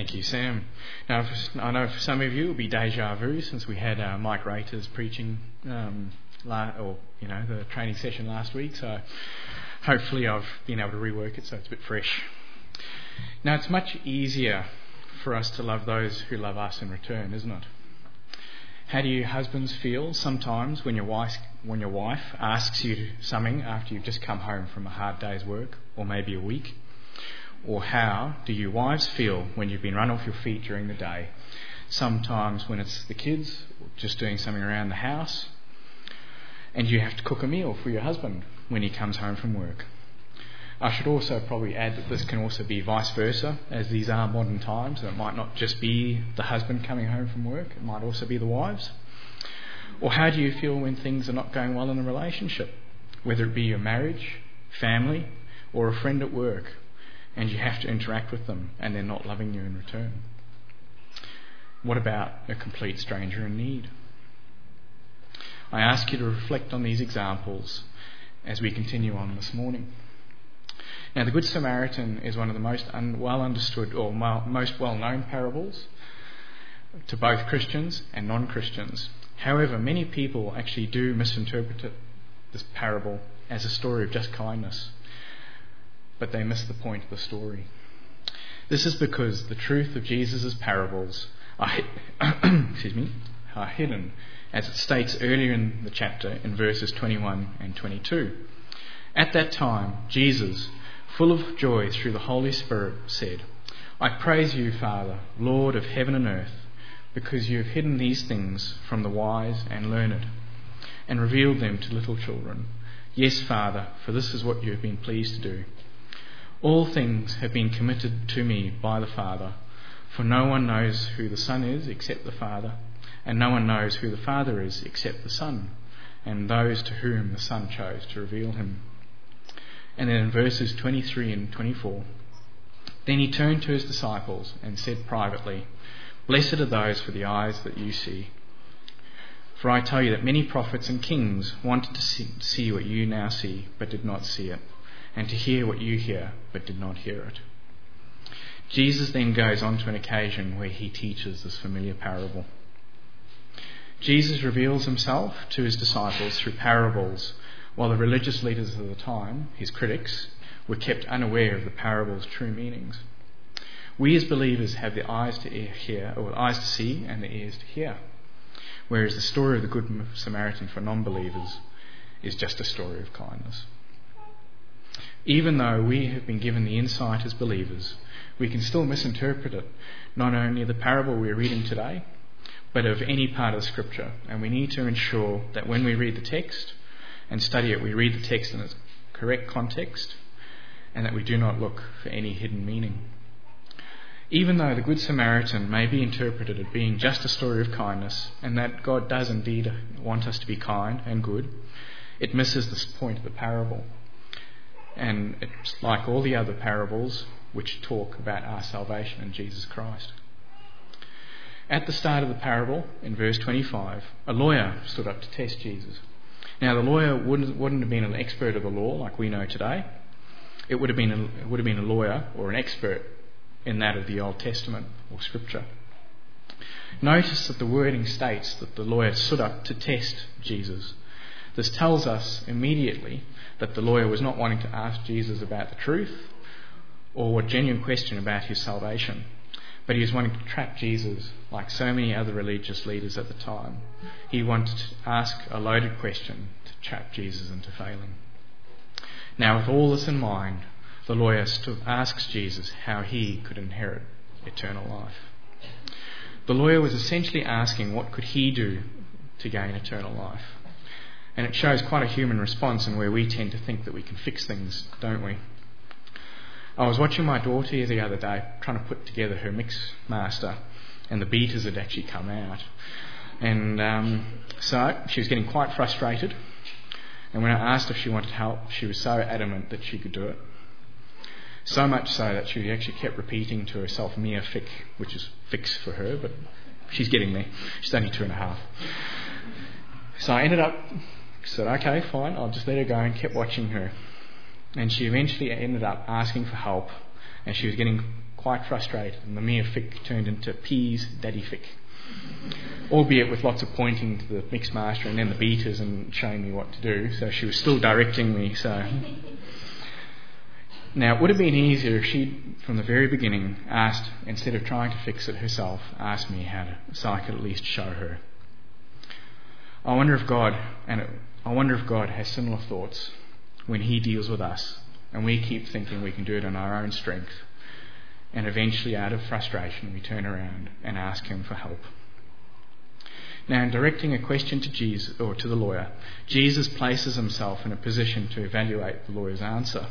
Thank you, Sam. Now, I know for some of you it'll be deja vu since we had uh, Mike Raters preaching, um, la- or you know, the training session last week. So hopefully I've been able to rework it so it's a bit fresh. Now, it's much easier for us to love those who love us in return, isn't it? How do you husbands feel sometimes when your wife when your wife asks you something after you've just come home from a hard day's work or maybe a week? Or how do you wives feel when you've been run off your feet during the day? Sometimes when it's the kids, just doing something around the house, and you have to cook a meal for your husband when he comes home from work. I should also probably add that this can also be vice versa, as these are modern times. And it might not just be the husband coming home from work, it might also be the wives. Or how do you feel when things are not going well in a relationship, whether it be your marriage, family, or a friend at work? And you have to interact with them and they're not loving you in return? What about a complete stranger in need? I ask you to reflect on these examples as we continue on this morning. Now, the Good Samaritan is one of the most un- well understood or most well known parables to both Christians and non Christians. However, many people actually do misinterpret this parable as a story of just kindness but they miss the point of the story. This is because the truth of Jesus' parables are, excuse me, are hidden, as it states earlier in the chapter in verses 21 and 22. At that time, Jesus, full of joy through the Holy Spirit, said, I praise you, Father, Lord of heaven and earth, because you have hidden these things from the wise and learned, and revealed them to little children. Yes, Father, for this is what you have been pleased to do. All things have been committed to me by the Father, for no one knows who the Son is except the Father, and no one knows who the Father is except the Son, and those to whom the Son chose to reveal him. And then in verses 23 and 24, then he turned to his disciples and said privately, Blessed are those for the eyes that you see. For I tell you that many prophets and kings wanted to see, see what you now see, but did not see it and to hear what you hear, but did not hear it. Jesus then goes on to an occasion where he teaches this familiar parable. Jesus reveals himself to his disciples through parables, while the religious leaders of the time, his critics, were kept unaware of the parable's true meanings. We as believers have the eyes to hear, or eyes to see, and the ears to hear. Whereas the story of the Good Samaritan for non believers is just a story of kindness. Even though we have been given the insight as believers, we can still misinterpret it, not only the parable we're reading today, but of any part of scripture. And we need to ensure that when we read the text and study it, we read the text in its correct context and that we do not look for any hidden meaning. Even though the Good Samaritan may be interpreted as being just a story of kindness, and that God does indeed want us to be kind and good, it misses the point of the parable and it's like all the other parables which talk about our salvation in Jesus Christ. At the start of the parable, in verse 25, a lawyer stood up to test Jesus. Now, the lawyer wouldn't, wouldn't have been an expert of the law like we know today. It would have been a, would have been a lawyer or an expert in that of the Old Testament or Scripture. Notice that the wording states that the lawyer stood up to test Jesus. This tells us immediately that the lawyer was not wanting to ask Jesus about the truth or a genuine question about his salvation, but he was wanting to trap Jesus like so many other religious leaders at the time. He wanted to ask a loaded question to trap Jesus into failing. Now, with all this in mind, the lawyer asks Jesus how he could inherit eternal life. The lawyer was essentially asking what could he do to gain eternal life. And it shows quite a human response in where we tend to think that we can fix things, don't we? I was watching my daughter the other day trying to put together her mix master, and the beaters had actually come out. And um, so she was getting quite frustrated. And when I asked if she wanted help, she was so adamant that she could do it. So much so that she actually kept repeating to herself Mia Fick, which is fix for her, but she's getting there. She's only two and a half. So I ended up said, okay, fine, I'll just let her go and kept watching her. And she eventually ended up asking for help, and she was getting quite frustrated, and the mere fic turned into peas, daddy fic. Albeit with lots of pointing to the mix master and then the beaters and showing me what to do, so she was still directing me. So now it would have been easier if she'd, from the very beginning, asked instead of trying to fix it herself, asked me how to, so I could at least show her. I wonder if God and I wonder if God has similar thoughts when He deals with us, and we keep thinking we can do it on our own strength, and eventually, out of frustration, we turn around and ask Him for help. Now, in directing a question to Jesus or to the lawyer, Jesus places himself in a position to evaluate the lawyer's answer,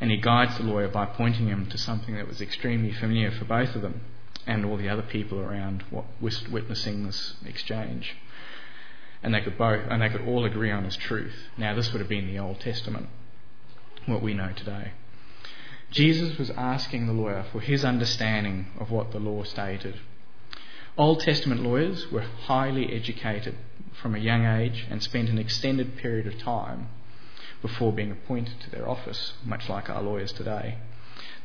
and he guides the lawyer by pointing him to something that was extremely familiar for both of them and all the other people around witnessing this exchange and they could both and they could all agree on as truth. Now this would have been the Old Testament, what we know today. Jesus was asking the lawyer for his understanding of what the law stated. Old Testament lawyers were highly educated from a young age and spent an extended period of time before being appointed to their office, much like our lawyers today.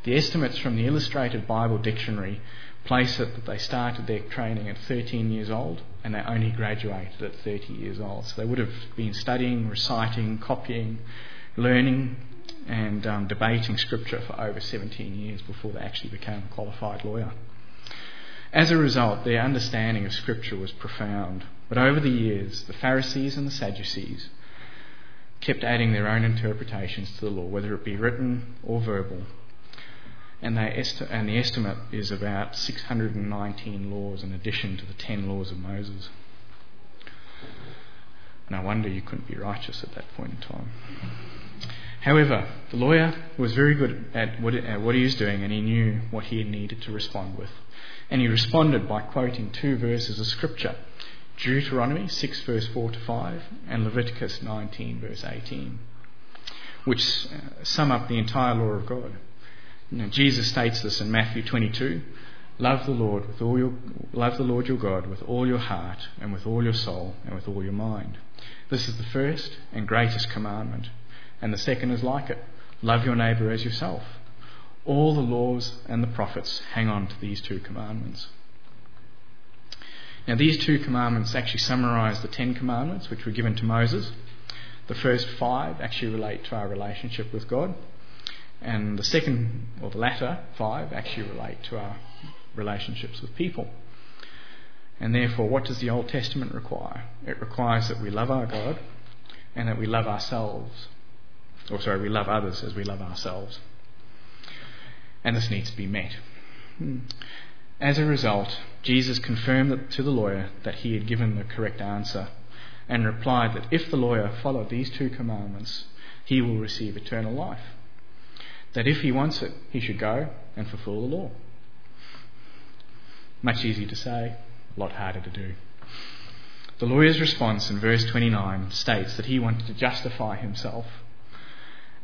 The estimates from the Illustrated Bible Dictionary place it that they started their training at 13 years old and they only graduated at 30 years old. So they would have been studying, reciting, copying, learning, and um, debating scripture for over 17 years before they actually became a qualified lawyer. As a result, their understanding of scripture was profound. But over the years, the Pharisees and the Sadducees kept adding their own interpretations to the law, whether it be written or verbal, and, esti- and the estimate is about 619 laws in addition to the 10 laws of Moses. No wonder you couldn't be righteous at that point in time. However, the lawyer was very good at what, at what he was doing and he knew what he needed to respond with. And he responded by quoting two verses of Scripture Deuteronomy 6, verse 4 to 5, and Leviticus 19, verse 18, which uh, sum up the entire law of God. Jesus states this in Matthew 22. Love the Lord with all your love the Lord your God with all your heart and with all your soul and with all your mind. This is the first and greatest commandment, and the second is like it. Love your neighbour as yourself. All the laws and the prophets hang on to these two commandments. Now, these two commandments actually summarize the Ten Commandments which were given to Moses. The first five actually relate to our relationship with God, and the second, or the latter five, actually relate to our relationships with people. And therefore, what does the Old Testament require? It requires that we love our God and that we love ourselves. Or, sorry, we love others as we love ourselves. And this needs to be met. Hmm. As a result, Jesus confirmed to the lawyer that he had given the correct answer and replied that if the lawyer followed these two commandments, he will receive eternal life that if he wants it, he should go and fulfill the law. Much easier to say, a lot harder to do. The lawyer's response in verse 29 states that he wanted to justify himself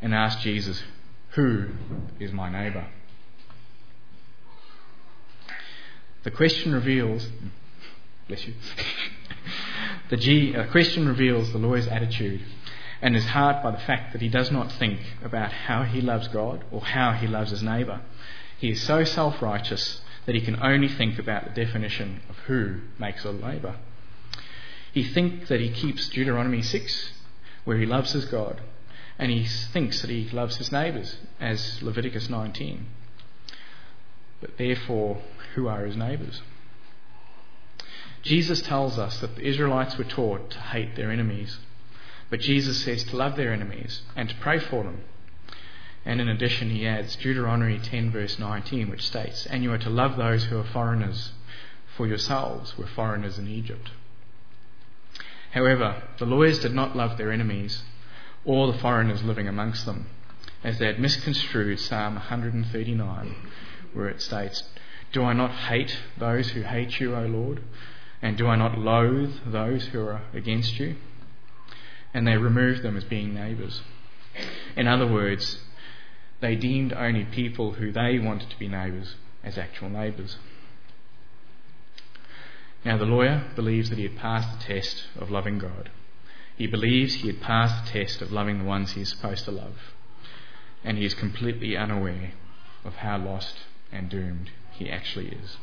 and asked Jesus, Who is my neighbour? The question reveals, bless you, the G, uh, question reveals the lawyer's attitude and is heart by the fact that he does not think about how he loves God or how he loves his neighbour. He is so self righteous that he can only think about the definition of who makes a neighbour. He thinks that he keeps Deuteronomy 6, where he loves his God, and he thinks that he loves his neighbours, as Leviticus 19. But therefore, who are his neighbours? Jesus tells us that the Israelites were taught to hate their enemies but Jesus says to love their enemies and to pray for them. And in addition, he adds Deuteronomy 10, verse 19, which states, And you are to love those who are foreigners, for yourselves were foreigners in Egypt. However, the lawyers did not love their enemies or the foreigners living amongst them, as they had misconstrued Psalm 139, where it states, Do I not hate those who hate you, O Lord? And do I not loathe those who are against you? And they removed them as being neighbours. In other words, they deemed only people who they wanted to be neighbours as actual neighbours. Now, the lawyer believes that he had passed the test of loving God. He believes he had passed the test of loving the ones he is supposed to love. And he is completely unaware of how lost and doomed he actually is.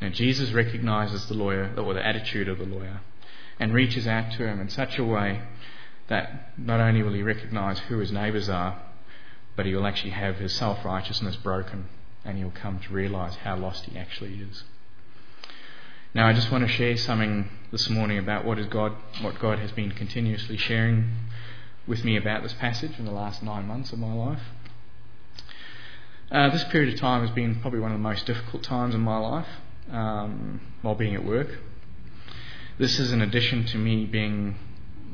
Now, Jesus recognizes the lawyer, or the attitude of the lawyer, and reaches out to him in such a way that not only will he recognize who his neighbours are, but he will actually have his self righteousness broken and he'll come to realize how lost he actually is. Now, I just want to share something this morning about what is God, what God has been continuously sharing with me about this passage in the last nine months of my life. Uh, this period of time has been probably one of the most difficult times in my life um, while being at work. This is in addition to me being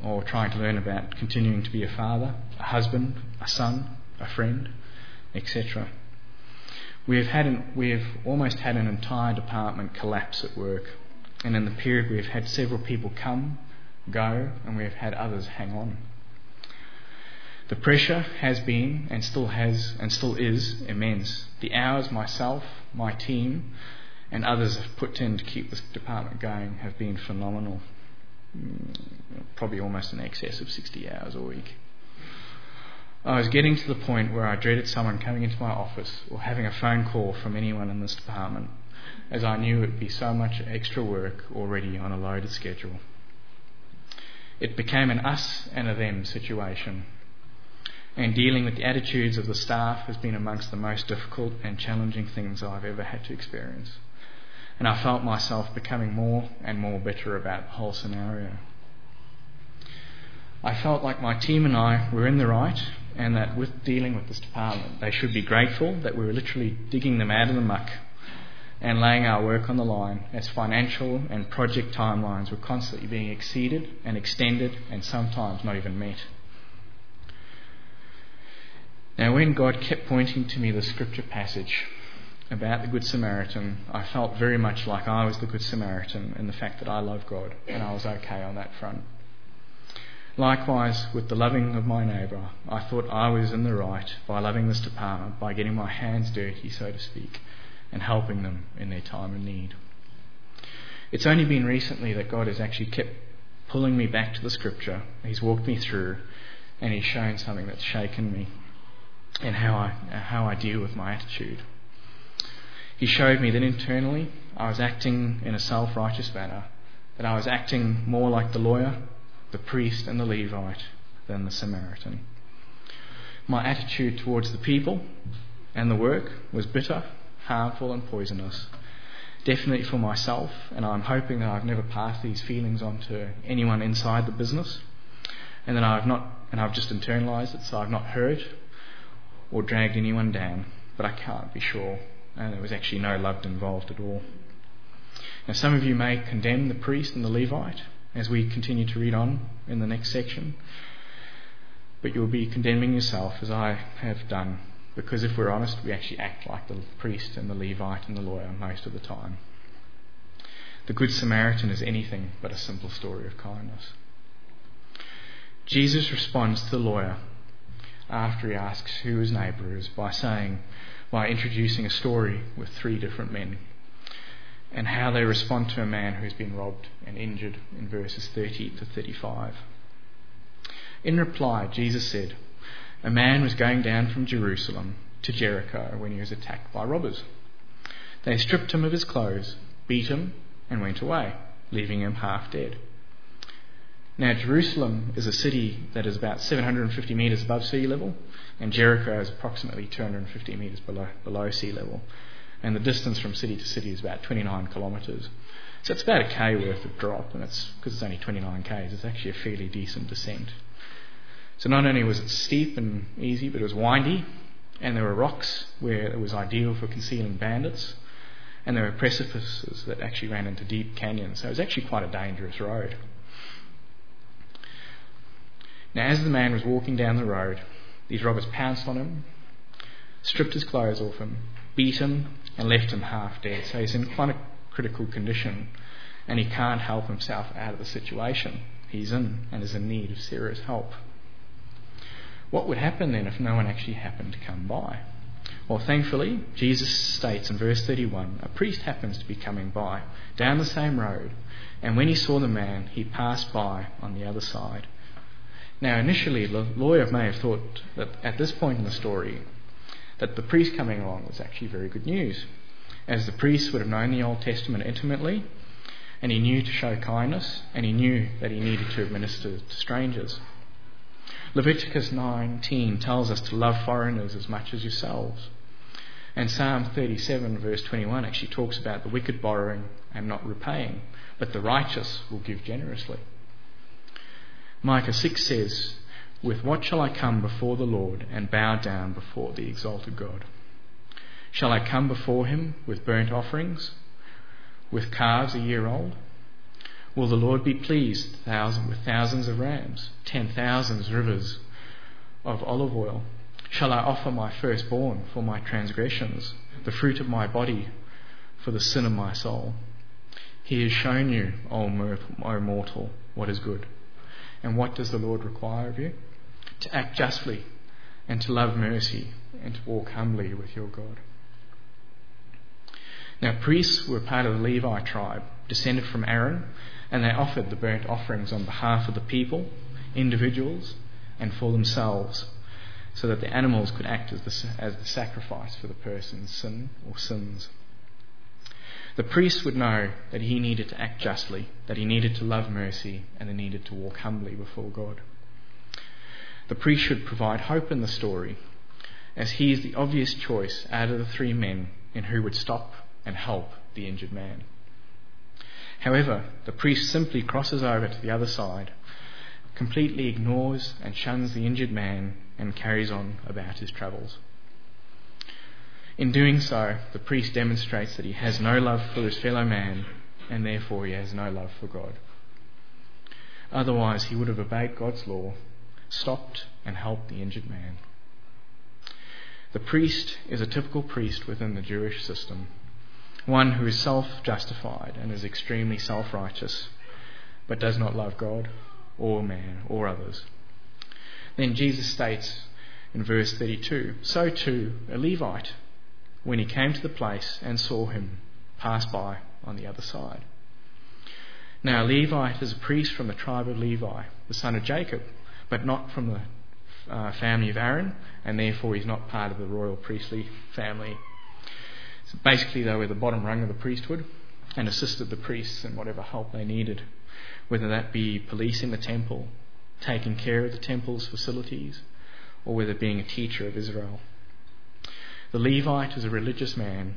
or trying to learn about continuing to be a father, a husband, a son, a friend, etc. We've had an, we've almost had an entire department collapse at work, and in the period we've had several people come, go, and we've had others hang on. The pressure has been and still has and still is immense. The hours myself, my team, and others have put in to keep this department going have been phenomenal. Mm, probably almost in excess of 60 hours a week. I was getting to the point where I dreaded someone coming into my office or having a phone call from anyone in this department, as I knew it would be so much extra work already on a loaded schedule. It became an us and a them situation, and dealing with the attitudes of the staff has been amongst the most difficult and challenging things I've ever had to experience. And I felt myself becoming more and more bitter about the whole scenario. I felt like my team and I were in the right, and that with dealing with this department, they should be grateful that we were literally digging them out of the muck and laying our work on the line as financial and project timelines were constantly being exceeded and extended and sometimes not even met. Now, when God kept pointing to me the scripture passage about the Good Samaritan, I felt very much like I was the Good Samaritan in the fact that I love God and I was okay on that front. Likewise, with the loving of my neighbour, I thought I was in the right by loving this department, by getting my hands dirty, so to speak, and helping them in their time of need. It's only been recently that God has actually kept pulling me back to the scripture. He's walked me through and He's shown something that's shaken me and how I, how I deal with my attitude. He showed me that internally I was acting in a self righteous manner, that I was acting more like the lawyer the priest and the Levite than the Samaritan. My attitude towards the people and the work was bitter, harmful, and poisonous. Definitely for myself, and I'm hoping that I've never passed these feelings on to anyone inside the business, and that I've not, and I've just internalized it, so I've not hurt or dragged anyone down. But I can't be sure, and there was actually no love involved at all. Now, some of you may condemn the priest and the Levite, as we continue to read on in the next section. But you'll be condemning yourself as I have done, because if we're honest, we actually act like the priest and the Levite and the lawyer most of the time. The Good Samaritan is anything but a simple story of kindness. Jesus responds to the lawyer after he asks who his neighbour is by saying, by introducing a story with three different men and how they respond to a man who's been robbed and injured in verses 30 to 35. In reply, Jesus said, A man was going down from Jerusalem to Jericho when he was attacked by robbers. They stripped him of his clothes, beat him, and went away, leaving him half dead. Now, Jerusalem is a city that is about 750 metres above sea level, and Jericho is approximately 250 metres below, below sea level and the distance from city to city is about 29 kilometres. So it's about a k worth of drop, and it's because it's only 29 k's. It's actually a fairly decent descent. So not only was it steep and easy, but it was windy, and there were rocks where it was ideal for concealing bandits, and there were precipices that actually ran into deep canyons. So it was actually quite a dangerous road. Now, as the man was walking down the road, these robbers pounced on him, stripped his clothes off him, beat him, and left him half dead. So he's in quite a critical condition and he can't help himself out of the situation he's in and is in need of serious help. What would happen then if no one actually happened to come by? Well, thankfully, Jesus states in verse 31 a priest happens to be coming by down the same road, and when he saw the man, he passed by on the other side. Now, initially, the lawyer may have thought that at this point in the story, that the priest coming along was actually very good news, as the priest would have known the Old Testament intimately, and he knew to show kindness, and he knew that he needed to administer to strangers. Leviticus 19 tells us to love foreigners as much as yourselves. And Psalm 37, verse 21, actually talks about the wicked borrowing and not repaying, but the righteous will give generously. Micah 6 says, With what shall I come before the Lord and bow down before the exalted God? Shall I come before him with burnt offerings, with calves a year old? Will the Lord be pleased with thousands of rams, ten thousands rivers of olive oil? Shall I offer my firstborn for my transgressions, the fruit of my body for the sin of my soul? He has shown you, O mortal, what is good. And what does the Lord require of you? To act justly and to love mercy and to walk humbly with your God. Now, priests were part of the Levi tribe, descended from Aaron, and they offered the burnt offerings on behalf of the people, individuals, and for themselves, so that the animals could act as the, as the sacrifice for the person's sin or sins. The priest would know that he needed to act justly, that he needed to love mercy, and he needed to walk humbly before God. The priest should provide hope in the story, as he is the obvious choice out of the three men in who would stop and help the injured man. However, the priest simply crosses over to the other side, completely ignores and shuns the injured man, and carries on about his travels. In doing so, the priest demonstrates that he has no love for his fellow man, and therefore he has no love for God. Otherwise, he would have obeyed God's law, stopped, and helped the injured man. The priest is a typical priest within the Jewish system one who is self justified and is extremely self righteous, but does not love God or man or others. Then Jesus states in verse 32 So too a Levite, when he came to the place and saw him, pass by on the other side. Now, Levite is a priest from the tribe of Levi, the son of Jacob, but not from the uh, family of Aaron, and therefore he's not part of the royal priestly family so basically, they were the bottom rung of the priesthood and assisted the priests in whatever help they needed, whether that be policing the temple, taking care of the temple's facilities, or whether being a teacher of Israel. The Levite is a religious man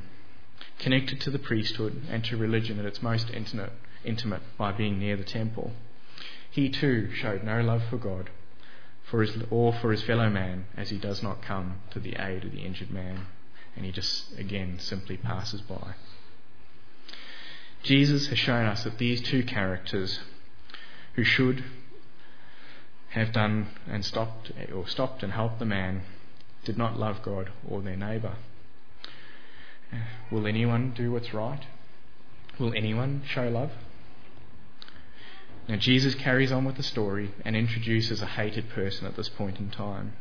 connected to the priesthood and to religion at its most intimate, intimate by being near the temple. He too showed no love for God for his, or for his fellow man as he does not come to the aid of the injured man and he just, again, simply passes by. Jesus has shown us that these two characters, who should have done and stopped or stopped and helped the man, did not love God or their neighbour. Will anyone do what's right? Will anyone show love? Now, Jesus carries on with the story and introduces a hated person at this point in time.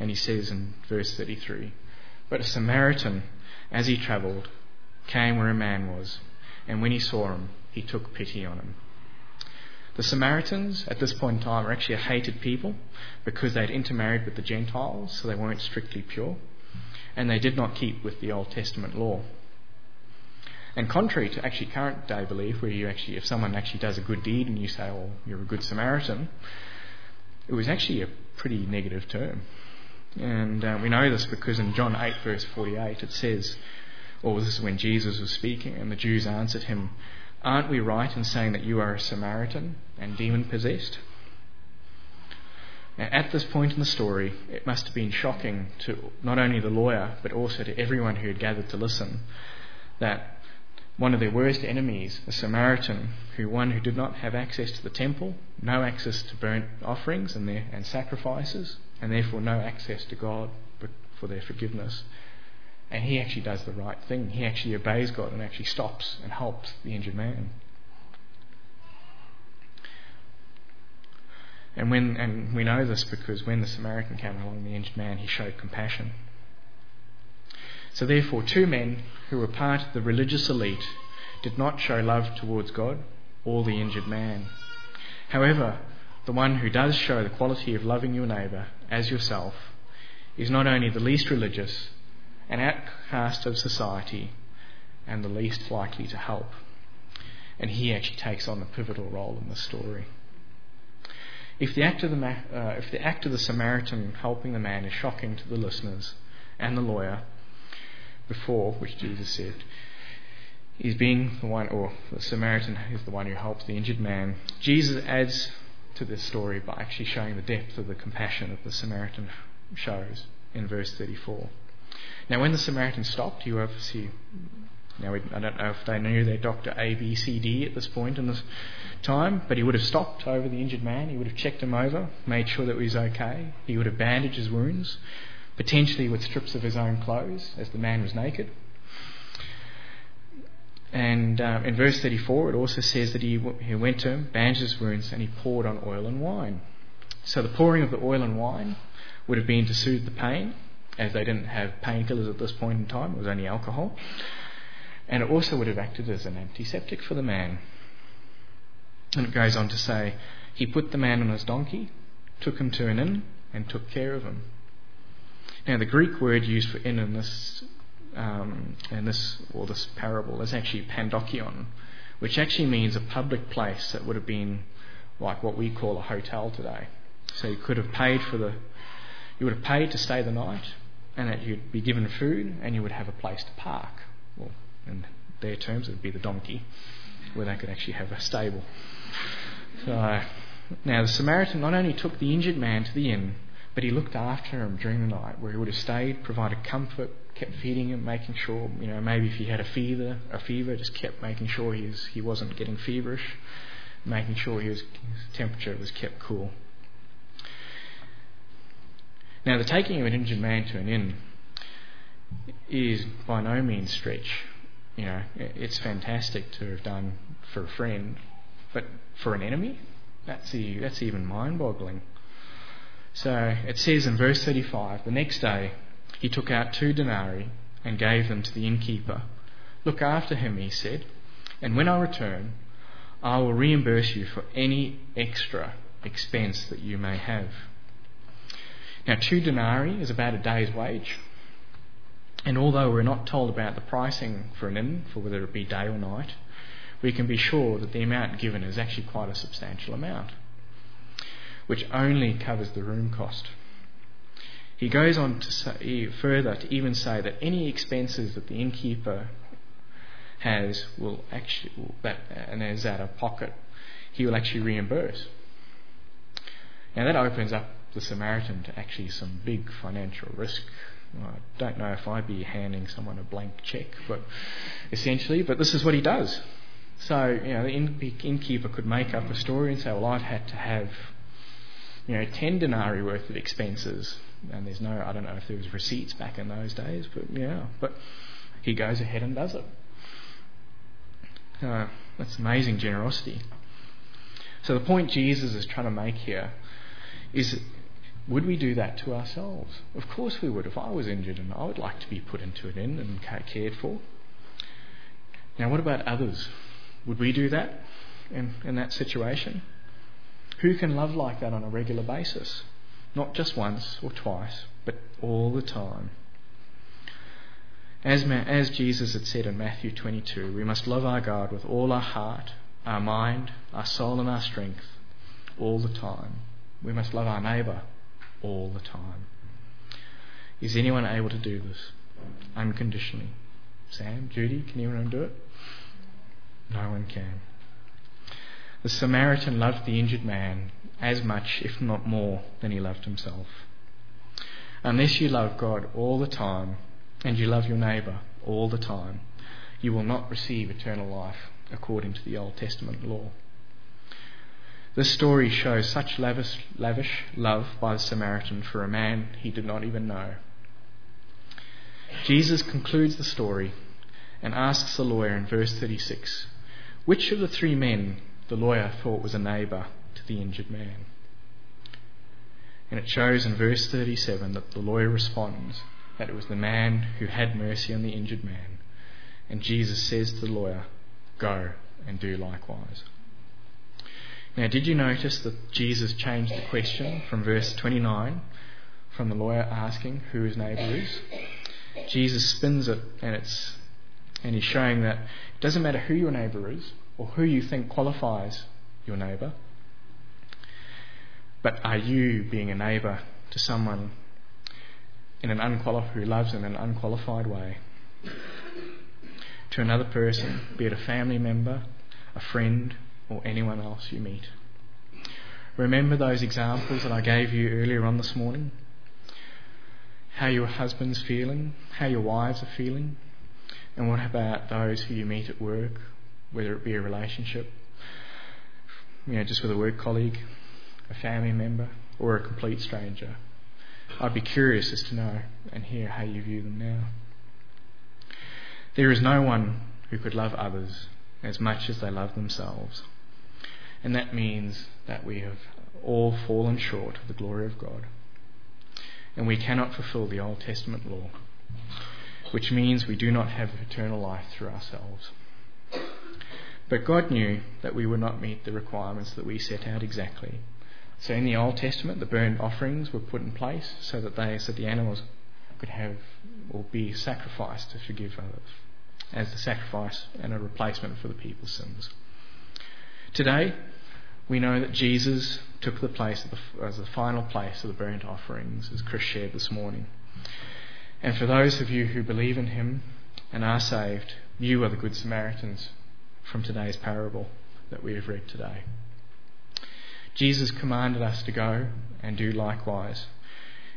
And he says in verse 33 but a Samaritan, as he travelled, came where a man was, and when he saw him, he took pity on him. The Samaritans at this point in time were actually a hated people because they'd intermarried with the Gentiles, so they weren't strictly pure, and they did not keep with the Old Testament law. And contrary to actually current day belief, where you actually, if someone actually does a good deed and you say, "Well, you're a good Samaritan," it was actually a pretty negative term. And uh, we know this because in John 8, verse 48, it says, or this is when Jesus was speaking, and the Jews answered him, Aren't we right in saying that you are a Samaritan and demon possessed? Now, At this point in the story, it must have been shocking to not only the lawyer, but also to everyone who had gathered to listen, that one of their worst enemies, a Samaritan, who one who did not have access to the temple, no access to burnt offerings and, their, and sacrifices, and therefore no access to God for their forgiveness. And he actually does the right thing. He actually obeys God and actually stops and helps the injured man. And when and we know this because when the Samaritan came along the injured man, he showed compassion. So therefore, two men who were part of the religious elite did not show love towards God or the injured man. However, the one who does show the quality of loving your neighbour as yourself is not only the least religious, an outcast of society, and the least likely to help. And he actually takes on a pivotal role in the story. If the act of the, uh, if the, act of the Samaritan helping the man is shocking to the listeners and the lawyer before, which Jesus said, is being the one, or the Samaritan is the one who helps the injured man, Jesus adds to this story by actually showing the depth of the compassion that the Samaritan shows in verse 34. Now, when the Samaritan stopped, you obviously now, I don't know if they knew their doctor A, B, C, D at this point in this time, but he would have stopped over the injured man. He would have checked him over, made sure that he was okay. He would have bandaged his wounds, potentially with strips of his own clothes, as the man was naked. And uh, in verse 34, it also says that he, he went to him, bandaged his wounds, and he poured on oil and wine. So the pouring of the oil and wine would have been to soothe the pain, as they didn't have painkillers at this point in time, it was only alcohol. And it also would have acted as an antiseptic for the man. And it goes on to say, he put the man on his donkey, took him to an inn, and took care of him. Now, the Greek word used for inn in this, um, in this or this parable is actually pandokion, which actually means a public place that would have been like what we call a hotel today. So you could have paid for the, you would have paid to stay the night, and that you'd be given food, and you would have a place to park. Well, in their terms, it would be the donkey, where they could actually have a stable. So, now the Samaritan not only took the injured man to the inn, but he looked after him during the night, where he would have stayed, provided comfort, kept feeding him, making sure, you know, maybe if he had a fever, a fever, just kept making sure he was, he wasn't getting feverish, making sure his temperature was kept cool. Now, the taking of an injured man to an inn is by no means stretch you know, it's fantastic to have done for a friend, but for an enemy, that's that's even mind-boggling. So it says in verse 35, the next day he took out two denarii and gave them to the innkeeper. Look after him, he said, and when I return, I will reimburse you for any extra expense that you may have. Now, two denarii is about a day's wage. And although we're not told about the pricing for an inn, for whether it be day or night, we can be sure that the amount given is actually quite a substantial amount, which only covers the room cost. He goes on to say, further to even say that any expenses that the innkeeper has will actually, that, and is out of pocket, he will actually reimburse. Now that opens up the Samaritan to actually some big financial risk I don't know if I'd be handing someone a blank check, but essentially, but this is what he does. So, you know, the innkeeper could make up a story and say, well, I've had to have, you know, 10 denarii worth of expenses. And there's no, I don't know if there was receipts back in those days, but yeah, but he goes ahead and does it. Uh, that's amazing generosity. So the point Jesus is trying to make here is would we do that to ourselves? Of course we would. If I was injured and I would like to be put into an inn and cared for. Now, what about others? Would we do that in, in that situation? Who can love like that on a regular basis? Not just once or twice, but all the time. As, as Jesus had said in Matthew 22, we must love our God with all our heart, our mind, our soul, and our strength all the time. We must love our neighbour all the time. Is anyone able to do this unconditionally? Sam, Judy, can anyone do it? No one can. The Samaritan loved the injured man as much, if not more, than he loved himself. Unless you love God all the time and you love your neighbour all the time, you will not receive eternal life according to the Old Testament law. This story shows such lavish, lavish love by the Samaritan for a man he did not even know. Jesus concludes the story and asks the lawyer in verse 36 which of the three men the lawyer thought was a neighbour to the injured man. And it shows in verse 37 that the lawyer responds that it was the man who had mercy on the injured man. And Jesus says to the lawyer, Go and do likewise. Now, did you notice that Jesus changed the question from verse 29 from the lawyer asking who his neighbour is Jesus spins it and it's and he's showing that it doesn't matter who your neighbour is or who you think qualifies your neighbour, but are you being a neighbour to someone in an unqualified who loves in an unqualified way? To another person, be it a family member, a friend, or anyone else you meet. Remember those examples that I gave you earlier on this morning? How your husband's feeling, how your wives are feeling, and what about those who you meet at work, whether it be a relationship, you know, just with a work colleague, a family member, or a complete stranger? I'd be curious as to know and hear how you view them now. There is no one who could love others as much as they love themselves. And that means that we have all fallen short of the glory of God. And we cannot fulfill the Old Testament law, which means we do not have eternal life through ourselves. But God knew that we would not meet the requirements that we set out exactly. So in the Old Testament, the burnt offerings were put in place so that they, so the animals could have or be sacrificed to forgive others, as the sacrifice and a replacement for the people's sins. Today, we know that Jesus took the place the, as the final place of the burnt offerings, as Chris shared this morning. And for those of you who believe in him and are saved, you are the Good Samaritans from today's parable that we have read today. Jesus commanded us to go and do likewise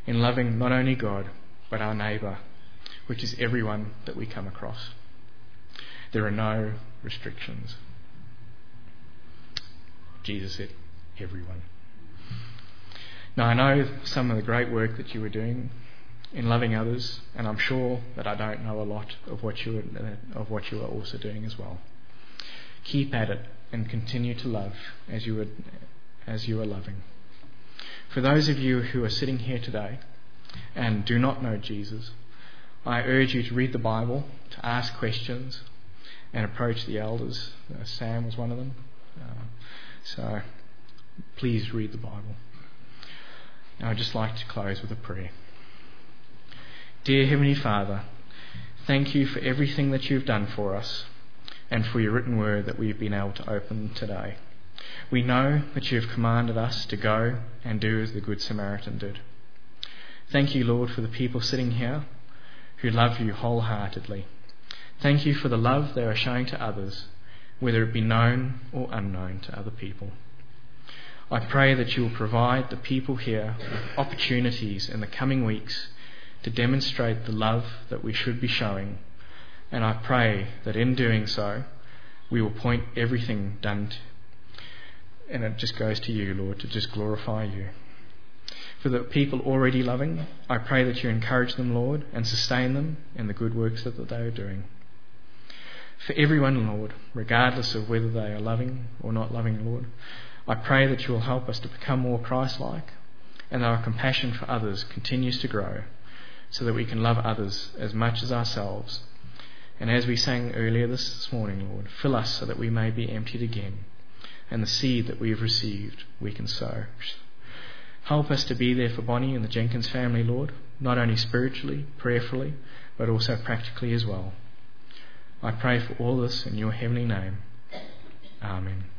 in loving not only God but our neighbour, which is everyone that we come across. There are no restrictions. Jesus said, everyone. Now, I know some of the great work that you were doing in loving others, and I'm sure that I don't know a lot of what you are, of what you are also doing as well. Keep at it and continue to love as you are, as you are loving. For those of you who are sitting here today and do not know Jesus, I urge you to read the Bible, to ask questions, and approach the elders. Uh, Sam was one of them. Uh, so please read the Bible. Now I'd just like to close with a prayer. Dear Heavenly Father, thank you for everything that you've done for us and for your written word that we've been able to open today. We know that you have commanded us to go and do as the Good Samaritan did. Thank you, Lord, for the people sitting here who love you wholeheartedly. Thank you for the love they are showing to others, whether it be known or unknown to other people. I pray that you will provide the people here with opportunities in the coming weeks to demonstrate the love that we should be showing, and I pray that in doing so, we will point everything done to, and it just goes to you, Lord, to just glorify you. For the people already loving, I pray that you encourage them, Lord, and sustain them in the good works that they are doing. For everyone, Lord, regardless of whether they are loving or not loving, Lord, I pray that you will help us to become more Christ like and that our compassion for others continues to grow so that we can love others as much as ourselves. And as we sang earlier this, this morning, Lord, fill us so that we may be emptied again and the seed that we have received we can sow. Help us to be there for Bonnie and the Jenkins family, Lord, not only spiritually, prayerfully, but also practically as well. I pray for all this in your heavenly name. Amen.